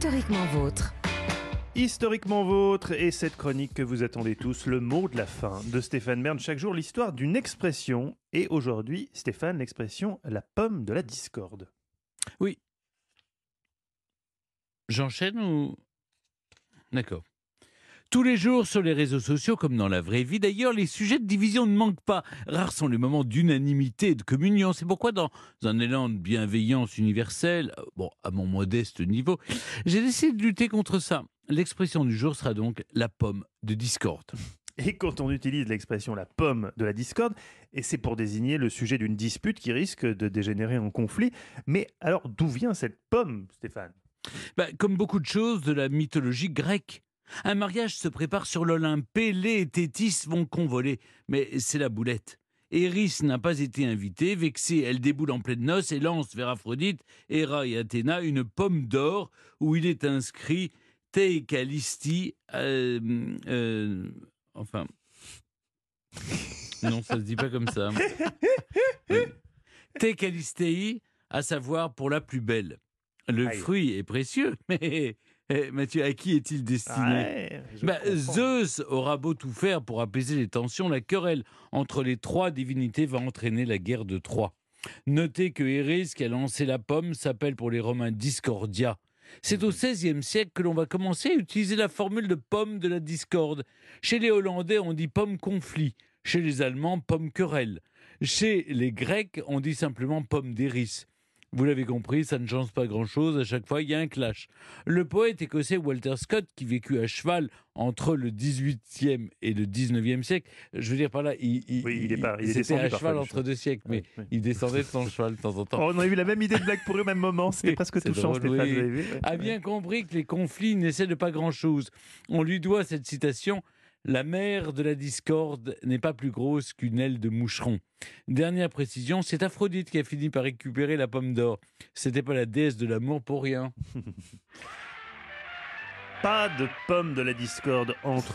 Historiquement vôtre. Historiquement vôtre et cette chronique que vous attendez tous, le mot de la fin de Stéphane Bern. Chaque jour, l'histoire d'une expression. Et aujourd'hui, Stéphane, l'expression la pomme de la discorde. Oui. J'enchaîne ou? D'accord. Tous les jours sur les réseaux sociaux comme dans la vraie vie, d'ailleurs, les sujets de division ne manquent pas. Rares sont les moments d'unanimité et de communion. C'est pourquoi, dans un élan de bienveillance universelle, euh, bon, à mon modeste niveau, j'ai décidé de lutter contre ça. L'expression du jour sera donc la pomme de discorde. Et quand on utilise l'expression la pomme de la discorde, et c'est pour désigner le sujet d'une dispute qui risque de dégénérer en conflit. Mais alors, d'où vient cette pomme, Stéphane? Bah, comme beaucoup de choses de la mythologie grecque. Un mariage se prépare sur l'Olympe. Pélée et Tétis vont convoler. Mais c'est la boulette. Eris n'a pas été invitée. Vexée, elle déboule en pleine noces et lance vers Aphrodite, Héra et Athéna une pomme d'or où il est inscrit Te Callisti. euh, euh, enfin. Non, ça se dit pas comme ça. Te à savoir pour la plus belle. Le Aïe. fruit est précieux, mais eh, Mathieu, à qui est-il destiné Ouais, bah. Zeus aura beau tout faire pour apaiser les tensions, la querelle entre les trois divinités va entraîner la guerre de Troie. Notez que Eris, qui a lancé la pomme, s'appelle pour les Romains Discordia. C'est au XVIe siècle que l'on va commencer à utiliser la formule de pomme de la discorde. Chez les Hollandais, on dit pomme conflit. Chez les Allemands, pomme querelle. Chez les Grecs, on dit simplement pomme d'Eris. Vous l'avez compris, ça ne change pas grand-chose, à chaque fois il y a un clash. Le poète écossais Walter Scott, qui vécut à cheval entre le 18e et le 19e siècle, je veux dire par là, il, il, Oui, il est pas- il est c'était descendu à cheval entre deux siècles, mais il descendait de son cheval de temps en temps. Oh, on a eu la même idée de blague pour eux au même moment. C'était presque touchant, drôle, Stéphane. vous avez vu a bien compris que les conflits n'essaient de pas grand-chose. On lui doit cette citation La mère de la discorde n'est pas plus grosse qu'une aile de moucheron. Dernière précision, c'est Aphrodite qui a fini par récupérer la pomme d'or. C'était pas la déesse de l'amour pour rien. Pas de pomme de la discorde entre